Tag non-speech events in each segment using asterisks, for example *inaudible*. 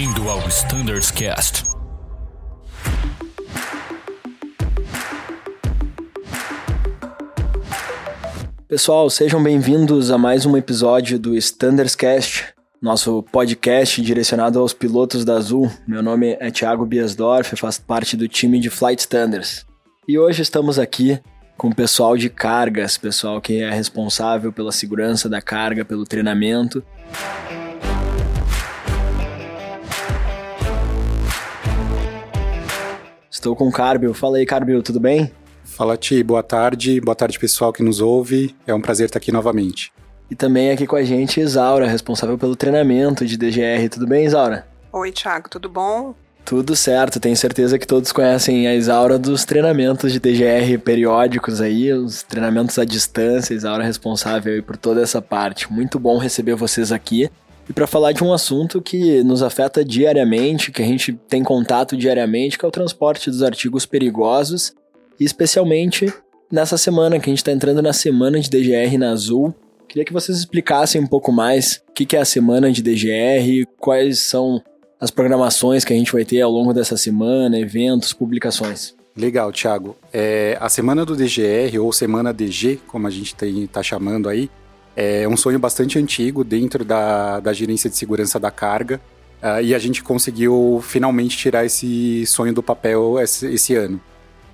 Bem-vindo ao Standards Cast. Pessoal, sejam bem-vindos a mais um episódio do Standards Cast, nosso podcast direcionado aos pilotos da Azul. Meu nome é Thiago Biasdorf, faço parte do time de Flight Standards. E hoje estamos aqui com o pessoal de cargas, pessoal que é responsável pela segurança da carga, pelo treinamento. Estou com o Carbil. Fala aí, Carbil, tudo bem? Fala, Ti. Boa tarde. Boa tarde, pessoal que nos ouve. É um prazer estar aqui novamente. E também aqui com a gente, Isaura, responsável pelo treinamento de DGR. Tudo bem, Isaura? Oi, Thiago, tudo bom? Tudo certo, tenho certeza que todos conhecem a Isaura dos treinamentos de DGR periódicos aí, os treinamentos à distância, Isaura responsável por toda essa parte. Muito bom receber vocês aqui e para falar de um assunto que nos afeta diariamente, que a gente tem contato diariamente, que é o transporte dos artigos perigosos, e especialmente nessa semana que a gente está entrando na semana de DGR na Azul. Queria que vocês explicassem um pouco mais o que é a semana de DGR, quais são as programações que a gente vai ter ao longo dessa semana, eventos, publicações. Legal, Thiago. É, a semana do DGR, ou semana DG, como a gente está chamando aí, é um sonho bastante antigo dentro da, da gerência de segurança da carga. Uh, e a gente conseguiu finalmente tirar esse sonho do papel esse, esse ano.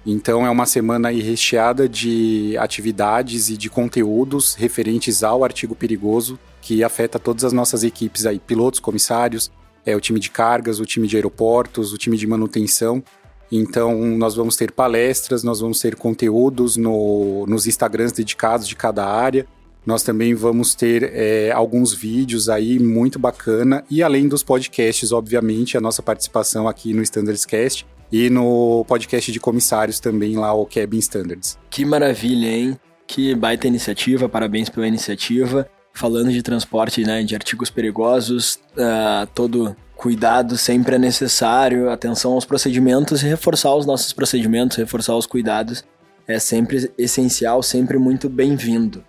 Então é uma semana recheada de atividades e de conteúdos referentes ao artigo perigoso que afeta todas as nossas equipes aí, pilotos, comissários, é, o time de cargas, o time de aeroportos, o time de manutenção. Então nós vamos ter palestras, nós vamos ter conteúdos no, nos Instagrams dedicados de cada área nós também vamos ter é, alguns vídeos aí muito bacana e além dos podcasts, obviamente, a nossa participação aqui no Standards Cast e no podcast de comissários também lá, o Cabin Standards. Que maravilha, hein? Que baita iniciativa, parabéns pela iniciativa. Falando de transporte né, de artigos perigosos, uh, todo cuidado sempre é necessário, atenção aos procedimentos e reforçar os nossos procedimentos, reforçar os cuidados é sempre essencial, sempre muito bem-vindo.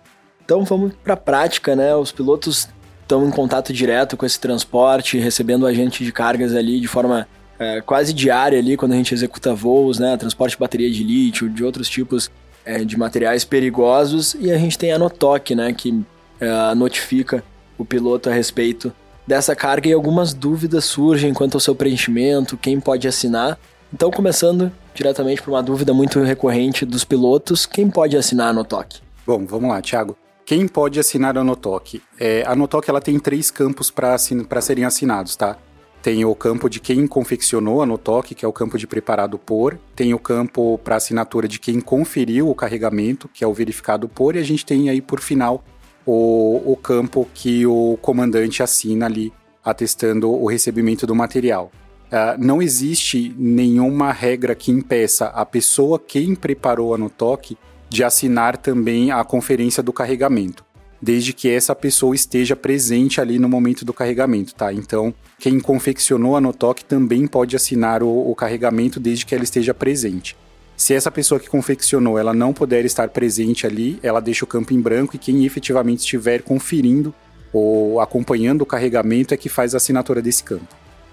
Então vamos para a prática, né? Os pilotos estão em contato direto com esse transporte, recebendo agente de cargas ali de forma é, quase diária ali quando a gente executa voos, né? Transporte de bateria de lítio, de outros tipos é, de materiais perigosos e a gente tem a Notoc, né? Que é, notifica o piloto a respeito dessa carga e algumas dúvidas surgem quanto ao seu preenchimento, quem pode assinar. Então, começando diretamente por uma dúvida muito recorrente dos pilotos, quem pode assinar a Notoc? Bom, vamos lá, Thiago. Quem pode assinar a Notoc? É, a Notoc ela tem três campos para serem assinados, tá? Tem o campo de quem confeccionou a Notoc, que é o campo de preparado por. Tem o campo para assinatura de quem conferiu o carregamento, que é o verificado por. E a gente tem aí, por final, o, o campo que o comandante assina ali, atestando o recebimento do material. Uh, não existe nenhuma regra que impeça a pessoa quem preparou a Notoc de assinar também a conferência do carregamento, desde que essa pessoa esteja presente ali no momento do carregamento, tá? Então, quem confeccionou a Notoc também pode assinar o, o carregamento desde que ela esteja presente. Se essa pessoa que confeccionou ela não puder estar presente ali, ela deixa o campo em branco e quem efetivamente estiver conferindo ou acompanhando o carregamento é que faz a assinatura desse campo.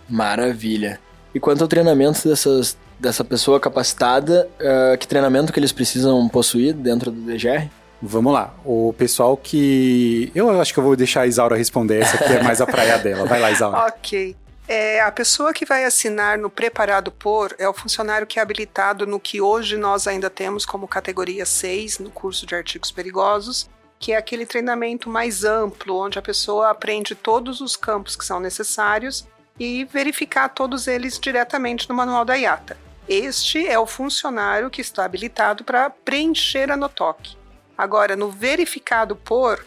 Maravilha. E quanto ao treinamento dessas dessa pessoa capacitada, uh, que treinamento que eles precisam possuir dentro do DGR? Vamos lá. O pessoal que. Eu acho que eu vou deixar a Isaura responder essa, que é mais a praia dela. Vai lá, Isaura. *laughs* ok. É, a pessoa que vai assinar no preparado por é o funcionário que é habilitado no que hoje nós ainda temos como categoria 6 no curso de artigos perigosos, que é aquele treinamento mais amplo, onde a pessoa aprende todos os campos que são necessários e verificar todos eles diretamente no manual da IATA. Este é o funcionário que está habilitado para preencher a NOTOC. Agora, no verificado por,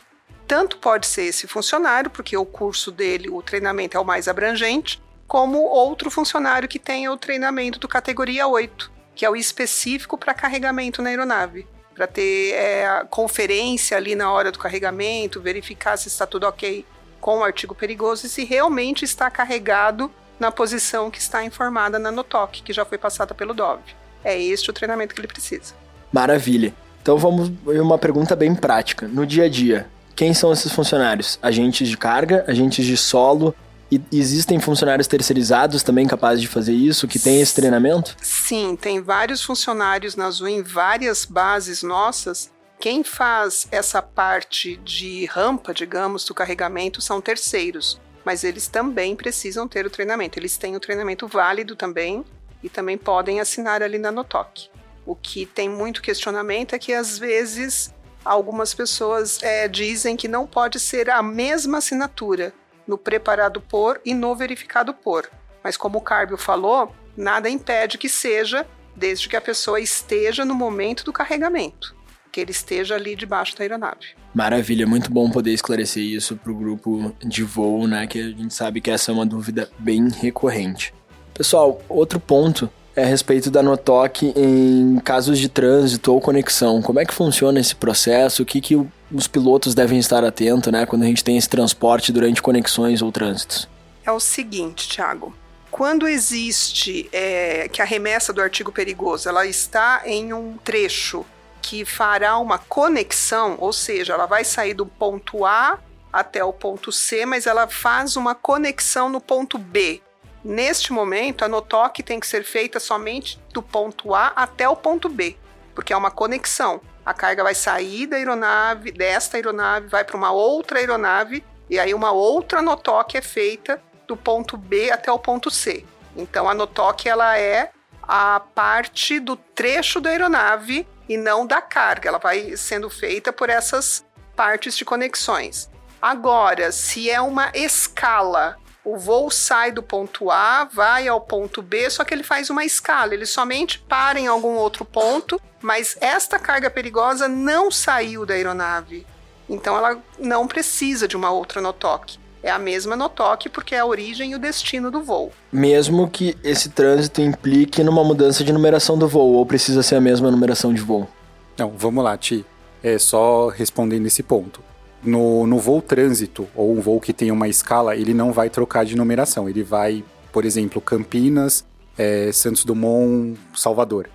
tanto pode ser esse funcionário, porque o curso dele, o treinamento é o mais abrangente, como outro funcionário que tenha o treinamento do categoria 8, que é o específico para carregamento na aeronave, para ter é, a conferência ali na hora do carregamento, verificar se está tudo ok com o artigo perigoso e se realmente está carregado na posição que está informada na NOTOC, que já foi passada pelo DOV. É este o treinamento que ele precisa. Maravilha. Então vamos uma pergunta bem prática. No dia a dia, quem são esses funcionários? Agentes de carga, agentes de solo, E existem funcionários terceirizados também capazes de fazer isso, que tem esse treinamento? Sim, tem vários funcionários na Azul em várias bases nossas. Quem faz essa parte de rampa, digamos, do carregamento são terceiros, mas eles também precisam ter o treinamento. Eles têm o treinamento válido também e também podem assinar ali na Notok. O que tem muito questionamento é que às vezes algumas pessoas é, dizem que não pode ser a mesma assinatura no preparado por e no verificado por. Mas como o Carbio falou, nada impede que seja, desde que a pessoa esteja no momento do carregamento, que ele esteja ali debaixo da aeronave. Maravilha, muito bom poder esclarecer isso para o grupo de voo, né? Que a gente sabe que essa é uma dúvida bem recorrente. Pessoal, outro ponto é a respeito da Notok em casos de trânsito ou conexão. Como é que funciona esse processo? O que, que os pilotos devem estar atentos, né, quando a gente tem esse transporte durante conexões ou trânsitos? É o seguinte, Thiago. Quando existe é, que a remessa do artigo perigoso ela está em um trecho que fará uma conexão, ou seja, ela vai sair do ponto A até o ponto C, mas ela faz uma conexão no ponto B. Neste momento, a NOTOC tem que ser feita somente do ponto A até o ponto B, porque é uma conexão a carga vai sair da aeronave, desta aeronave, vai para uma outra aeronave, e aí uma outra notoque é feita do ponto B até o ponto C. Então a notoque ela é a parte do trecho da aeronave e não da carga. Ela vai sendo feita por essas partes de conexões. Agora, se é uma escala o voo sai do ponto A, vai ao ponto B, só que ele faz uma escala, ele somente para em algum outro ponto, mas esta carga perigosa não saiu da aeronave. Então ela não precisa de uma outra NOTOC. É a mesma NOTOC porque é a origem e o destino do voo. Mesmo que esse trânsito implique numa mudança de numeração do voo, ou precisa ser a mesma numeração de voo? Não, vamos lá, Ti. É só respondendo esse ponto. No, no voo trânsito, ou um voo que tem uma escala, ele não vai trocar de numeração. Ele vai, por exemplo, Campinas, é, Santos Dumont, Salvador.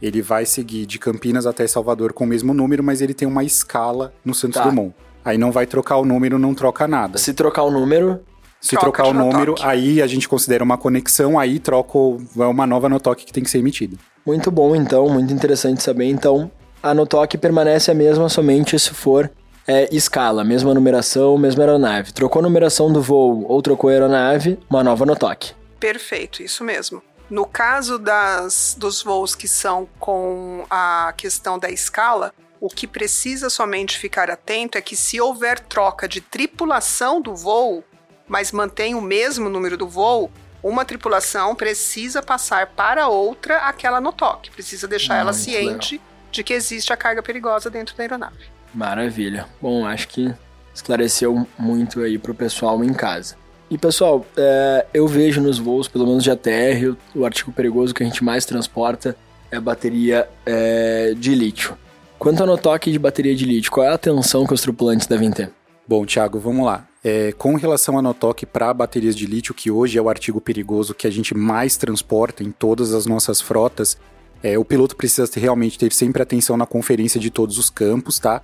Ele vai seguir de Campinas até Salvador com o mesmo número, mas ele tem uma escala no Santos tá. Dumont. Aí não vai trocar o número, não troca nada. Se trocar o número, se trocar o número, aí a gente considera uma conexão, aí troca uma nova notoque que tem que ser emitida. Muito bom, então, muito interessante saber. Então, a notoque permanece a mesma somente se for é, escala, mesma numeração, mesma aeronave. Trocou a numeração do voo ou trocou a aeronave, uma nova no toque. Perfeito, isso mesmo. No caso das, dos voos que são com a questão da escala, o que precisa somente ficar atento é que se houver troca de tripulação do voo, mas mantém o mesmo número do voo, uma tripulação precisa passar para outra aquela no toque, precisa deixar Muito ela ciente legal. de que existe a carga perigosa dentro da aeronave. Maravilha. Bom, acho que esclareceu muito aí pro pessoal em casa. E pessoal, é, eu vejo nos voos, pelo menos de ATR, o, o, artigo perigoso que a gente mais transporta é a bateria é, de lítio. Quanto no toque de bateria de lítio, qual é a atenção que os tripulantes devem ter? Bom, Thiago, vamos lá. É, com relação a notoque para baterias de lítio, que hoje é o artigo perigoso que a gente mais transporta em todas as nossas frotas, é, o piloto precisa ter, realmente ter sempre atenção na conferência de todos os campos, tá?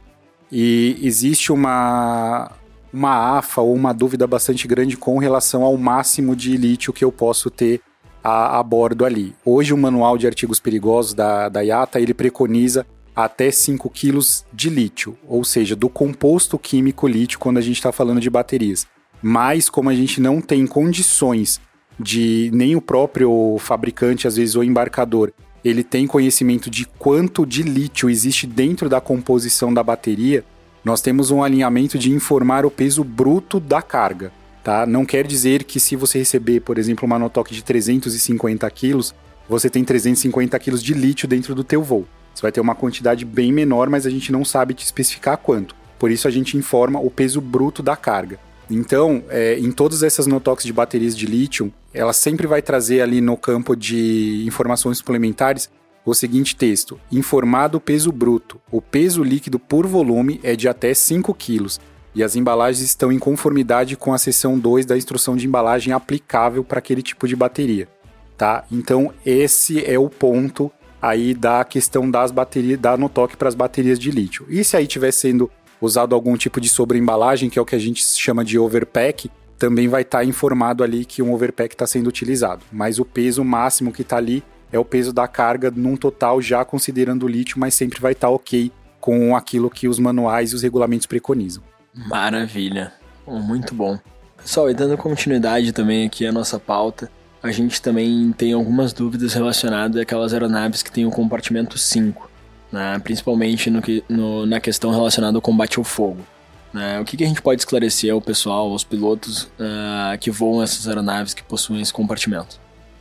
E existe uma, uma AFA ou uma dúvida bastante grande com relação ao máximo de lítio que eu posso ter a, a bordo ali. Hoje o manual de artigos perigosos da, da IATA, ele preconiza até 5 quilos de lítio, ou seja, do composto químico lítio quando a gente está falando de baterias. Mas como a gente não tem condições de nem o próprio fabricante, às vezes o embarcador, ele tem conhecimento de quanto de lítio existe dentro da composição da bateria, nós temos um alinhamento de informar o peso bruto da carga. Tá? Não quer dizer que se você receber, por exemplo, uma notoque de 350 quilos, você tem 350 quilos de lítio dentro do teu voo. Você vai ter uma quantidade bem menor, mas a gente não sabe te especificar quanto. Por isso a gente informa o peso bruto da carga. Então, é, em todas essas notox de baterias de lítio, ela sempre vai trazer ali no campo de informações suplementares o seguinte texto: informado o peso bruto. O peso líquido por volume é de até 5 kg e as embalagens estão em conformidade com a seção 2 da instrução de embalagem aplicável para aquele tipo de bateria. Tá? Então, esse é o ponto aí da questão das baterias, da Notok para as baterias de lítio. E se aí estiver sendo usado algum tipo de sobreembalagem, que é o que a gente chama de overpack, também vai estar tá informado ali que um overpack está sendo utilizado. Mas o peso máximo que está ali é o peso da carga num total já considerando o lítio, mas sempre vai estar tá ok com aquilo que os manuais e os regulamentos preconizam. Maravilha, muito bom. Pessoal, e dando continuidade também aqui à nossa pauta, a gente também tem algumas dúvidas relacionadas àquelas aeronaves que têm o compartimento 5, né? principalmente no que, no, na questão relacionada ao combate ao fogo. Né? O que, que, a gente pode esclarecer ao pessoal, aos pilotos uh, que voam essas aeronaves que possuem esse compartimento?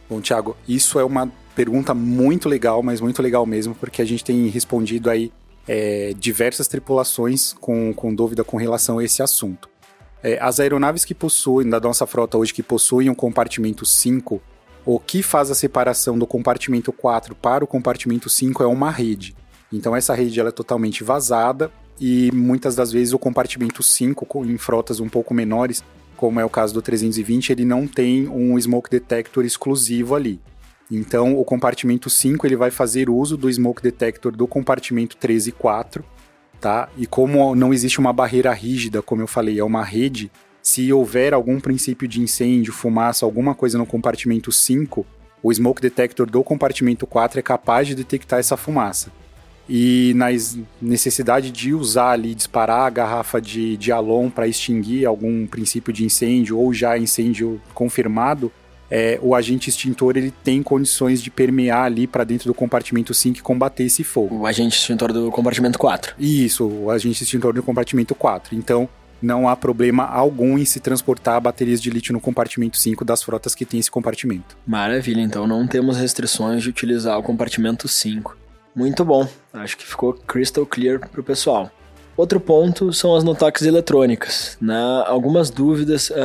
Bom, Thiago, isso é uma pergunta muito legal, mas muito legal mesmo, porque a gente tem respondido aí é, diversas tripulações com, com dúvida com relação a esse assunto. É, as aeronaves que possuem, da nossa frota hoje, que possuem um compartimento 5, o que faz a separação do compartimento 4 para o compartimento 5 é uma rede. Então essa rede ela é totalmente vazada e muitas das vezes o compartimento 5 em frotas um pouco menores, como é o caso do 320, ele não tem um smoke detector exclusivo ali. Então, o compartimento 5 ele vai fazer uso do smoke detector do compartimento 13 e 4, tá? E como não existe uma barreira rígida, como eu falei, é uma rede, se houver algum princípio de incêndio, fumaça, alguma coisa no compartimento 5, o smoke detector do compartimento 4 é capaz de detectar essa fumaça. E na necessidade de usar ali, disparar a garrafa de, de alon para extinguir algum princípio de incêndio ou já incêndio confirmado, é, o agente extintor ele tem condições de permear ali para dentro do compartimento 5 e combater esse fogo. O agente extintor do compartimento 4. Isso, o agente extintor do compartimento 4. Então, não há problema algum em se transportar baterias de lítio no compartimento 5 das frotas que tem esse compartimento. Maravilha, então não temos restrições de utilizar o compartimento 5. Muito bom, acho que ficou crystal clear para o pessoal. Outro ponto são as notoques eletrônicas. Né? Algumas dúvidas uh,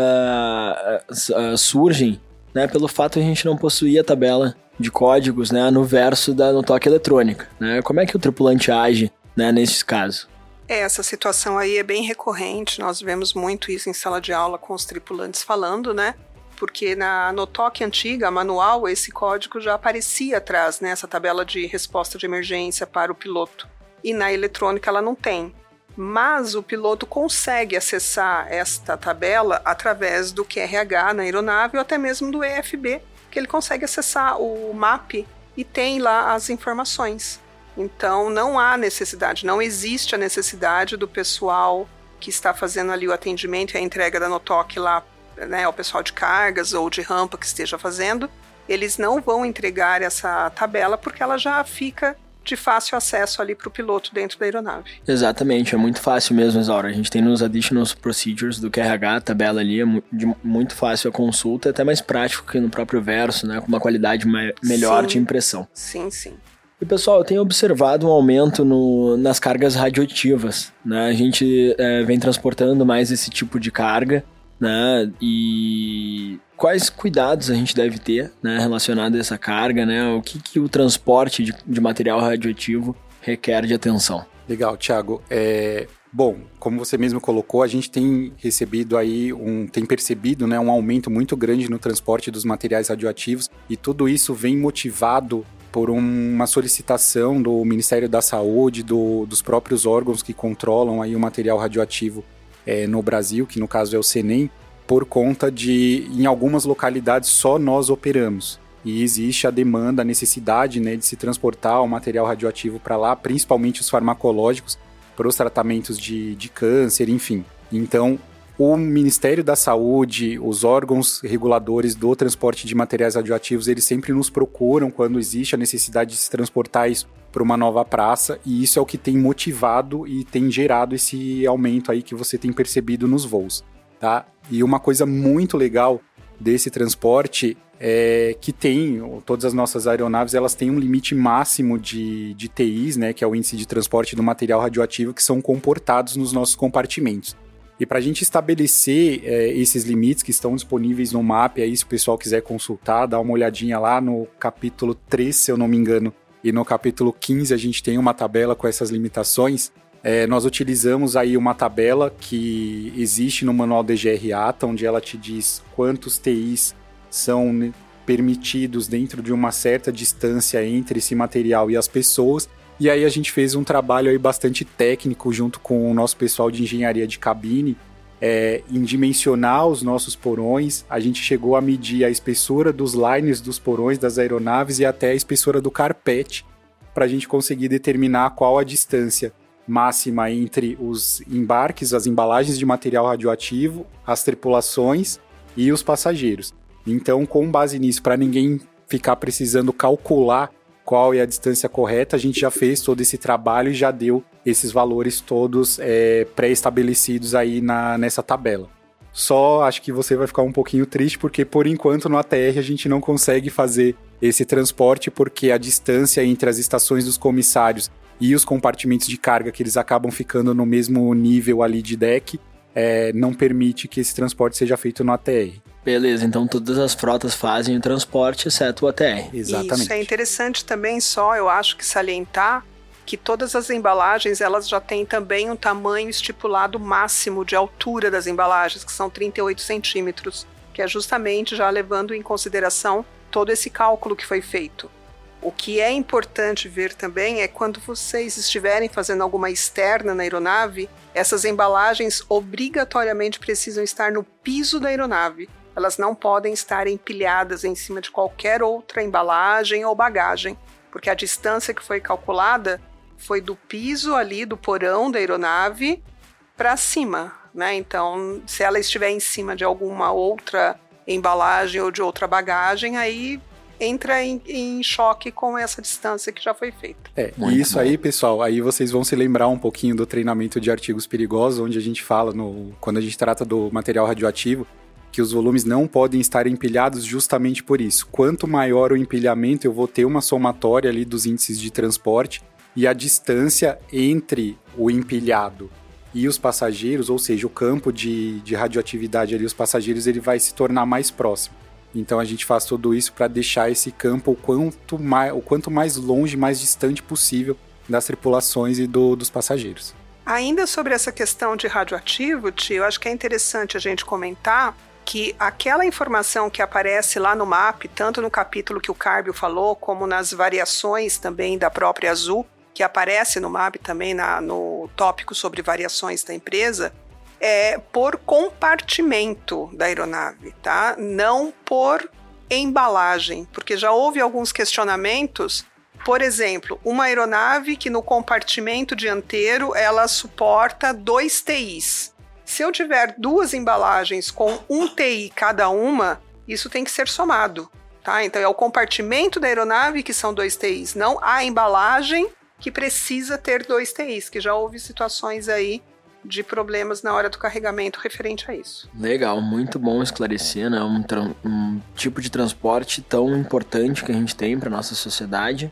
uh, surgem né, pelo fato de a gente não possuir a tabela de códigos né, no verso da no toque eletrônica. Né? Como é que o tripulante age né, nesses casos? É, essa situação aí é bem recorrente, nós vemos muito isso em sala de aula com os tripulantes falando, né? Porque na Notoque antiga, manual, esse código já aparecia atrás, né? Essa tabela de resposta de emergência para o piloto. E na eletrônica ela não tem mas o piloto consegue acessar esta tabela através do QRH na aeronave ou até mesmo do EFB, que ele consegue acessar o MAP e tem lá as informações. Então não há necessidade, não existe a necessidade do pessoal que está fazendo ali o atendimento e a entrega da Notoc lá, né, ao pessoal de cargas ou de rampa que esteja fazendo, eles não vão entregar essa tabela porque ela já fica de fácil acesso ali para o piloto dentro da aeronave. Exatamente, é muito fácil mesmo, Isaura. A gente tem nos Additional Procedures do QRH, a tabela ali é muito fácil a consulta, é até mais prático que no próprio verso, né, com uma qualidade melhor sim. de impressão. Sim, sim. E pessoal, eu tenho observado um aumento no, nas cargas radioativas. Né? A gente é, vem transportando mais esse tipo de carga, né? E quais cuidados a gente deve ter né, relacionado a essa carga, né? O que, que o transporte de, de material radioativo requer de atenção? Legal, Thiago. É, bom, como você mesmo colocou, a gente tem recebido aí um, tem percebido, né, um aumento muito grande no transporte dos materiais radioativos e tudo isso vem motivado por uma solicitação do Ministério da Saúde, do, dos próprios órgãos que controlam aí o material radioativo é, no Brasil, que no caso é o CENEM, por conta de, em algumas localidades, só nós operamos. E existe a demanda, a necessidade né, de se transportar o material radioativo para lá, principalmente os farmacológicos, para os tratamentos de, de câncer, enfim. Então, o Ministério da Saúde, os órgãos reguladores do transporte de materiais radioativos, eles sempre nos procuram quando existe a necessidade de se transportar isso para uma nova praça, e isso é o que tem motivado e tem gerado esse aumento aí que você tem percebido nos voos tá? E uma coisa muito legal desse transporte é que tem todas as nossas aeronaves elas têm um limite máximo de, de TIs, né, que é o índice de transporte do material radioativo que são comportados nos nossos compartimentos. E para a gente estabelecer é, esses limites que estão disponíveis no MAP, aí se o pessoal quiser consultar, dá uma olhadinha lá no capítulo 3, se eu não me engano, e no capítulo 15 a gente tem uma tabela com essas limitações. É, nós utilizamos aí uma tabela que existe no manual DGRATA, onde ela te diz quantos TIs são permitidos dentro de uma certa distância entre esse material e as pessoas. E aí a gente fez um trabalho aí bastante técnico junto com o nosso pessoal de engenharia de cabine é, em dimensionar os nossos porões. A gente chegou a medir a espessura dos liners dos porões das aeronaves e até a espessura do carpete para a gente conseguir determinar qual a distância máxima entre os embarques, as embalagens de material radioativo, as tripulações e os passageiros. Então, com base nisso, para ninguém ficar precisando calcular qual é a distância correta, a gente já fez todo esse trabalho e já deu esses valores todos é, pré-estabelecidos aí na, nessa tabela. Só acho que você vai ficar um pouquinho triste porque por enquanto no ATR a gente não consegue fazer esse transporte porque a distância entre as estações dos comissários e os compartimentos de carga que eles acabam ficando no mesmo nível ali de deck é, não permite que esse transporte seja feito no ATR. Beleza, então todas as frotas fazem o transporte, exceto o ATR. Exatamente. Isso é interessante também só, eu acho que salientar que todas as embalagens elas já têm também um tamanho estipulado máximo de altura das embalagens, que são 38 centímetros, que é justamente já levando em consideração todo esse cálculo que foi feito. O que é importante ver também é quando vocês estiverem fazendo alguma externa na aeronave, essas embalagens obrigatoriamente precisam estar no piso da aeronave. Elas não podem estar empilhadas em cima de qualquer outra embalagem ou bagagem, porque a distância que foi calculada foi do piso ali do porão da aeronave para cima, né? Então, se ela estiver em cima de alguma outra embalagem ou de outra bagagem, aí entra em, em, choque com essa distância que já foi feita. É, e isso bom. aí, pessoal, aí vocês vão se lembrar um pouquinho do treinamento de artigos perigosos, onde a gente fala, no, quando a gente trata do material radioativo, que os volumes não podem estar empilhados justamente por isso. Quanto maior o empilhamento, eu vou ter uma somatória ali dos índices de transporte e a distância entre o empilhado e os passageiros, ou seja, o campo de, de radioatividade ali, os passageiros, ele vai se tornar mais próximo. Então a gente faz tudo isso para deixar esse campo o quanto, mais, o quanto mais longe, mais distante possível das tripulações e do, dos passageiros. Ainda sobre essa questão de radioativo, tio, acho que é interessante a gente comentar que aquela informação que aparece lá no MAP, tanto no capítulo que o Carbio falou, como nas variações também da própria Azul, que aparece no MAP também na, no tópico sobre variações da empresa, é por compartimento da aeronave, tá? Não por embalagem, porque já houve alguns questionamentos. Por exemplo, uma aeronave que no compartimento dianteiro ela suporta dois TIs. Se eu tiver duas embalagens com um TI cada uma, isso tem que ser somado. Tá? Então é o compartimento da aeronave que são dois TIs, não a embalagem que precisa ter dois TIs, que já houve situações aí de problemas na hora do carregamento referente a isso. Legal, muito bom esclarecer, né? Um, um tipo de transporte tão importante que a gente tem para nossa sociedade,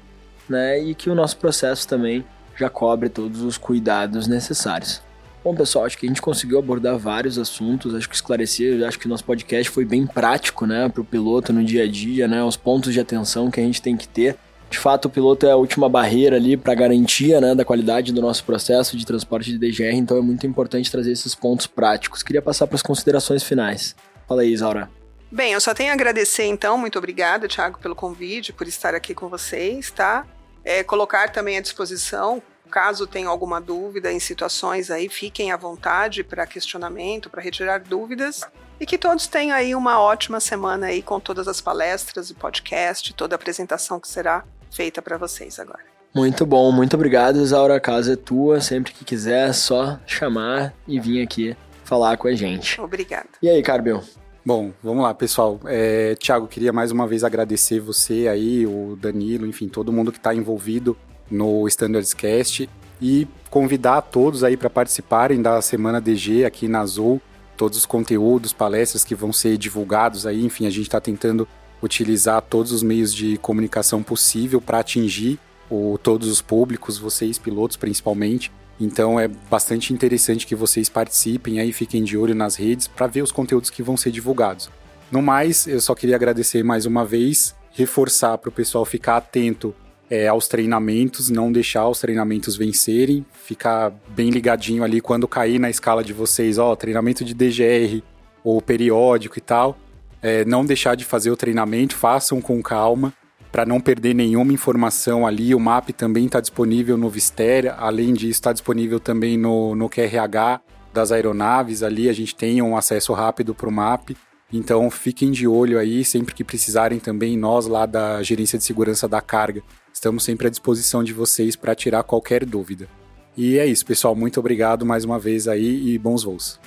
né? E que o nosso processo também já cobre todos os cuidados necessários. Bom, pessoal, acho que a gente conseguiu abordar vários assuntos, acho que esclarecer, acho que nosso podcast foi bem prático, né, para o piloto no dia a dia, né, os pontos de atenção que a gente tem que ter de fato, o piloto é a última barreira ali para garantia né, da qualidade do nosso processo de transporte de DGR, então é muito importante trazer esses pontos práticos. Queria passar para as considerações finais. Fala aí, Isaura. Bem, eu só tenho a agradecer então, muito obrigada, Thiago, pelo convite, por estar aqui com vocês, tá? É, colocar também à disposição, caso tenham alguma dúvida em situações aí, fiquem à vontade para questionamento, para retirar dúvidas. E que todos tenham aí uma ótima semana aí com todas as palestras e podcast, toda a apresentação que será feita para vocês agora. Muito bom, muito obrigado, Isaura. A casa é tua. Sempre que quiser, é só chamar e vir aqui falar com a gente. Obrigada. E aí, Carbio? Bom, vamos lá, pessoal. É, Tiago, queria mais uma vez agradecer você aí, o Danilo, enfim, todo mundo que está envolvido no Standards Cast e convidar todos aí para participarem da Semana DG aqui na Azul. Todos os conteúdos, palestras que vão ser divulgados aí, enfim, a gente está tentando utilizar todos os meios de comunicação possível para atingir o, todos os públicos, vocês pilotos principalmente. Então é bastante interessante que vocês participem aí, fiquem de olho nas redes para ver os conteúdos que vão ser divulgados. No mais, eu só queria agradecer mais uma vez, reforçar para o pessoal ficar atento é, aos treinamentos, não deixar os treinamentos vencerem, ficar bem ligadinho ali quando cair na escala de vocês, ó, treinamento de DGR ou periódico e tal, é, não deixar de fazer o treinamento, façam com calma, para não perder nenhuma informação ali. O MAP também está disponível no Vistéria, além disso, está disponível também no, no QRH. das aeronaves ali, a gente tem um acesso rápido para o MAP. Então fiquem de olho aí, sempre que precisarem também, nós lá da Gerência de Segurança da Carga, estamos sempre à disposição de vocês para tirar qualquer dúvida. E é isso, pessoal. Muito obrigado mais uma vez aí e bons voos.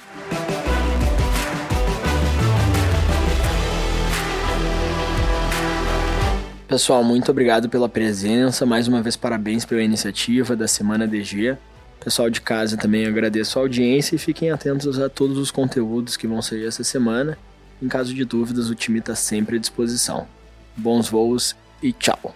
Pessoal, muito obrigado pela presença. Mais uma vez, parabéns pela iniciativa da Semana DG. Pessoal de casa também agradeço a audiência e fiquem atentos a todos os conteúdos que vão sair essa semana. Em caso de dúvidas, o time está sempre à disposição. Bons voos e tchau!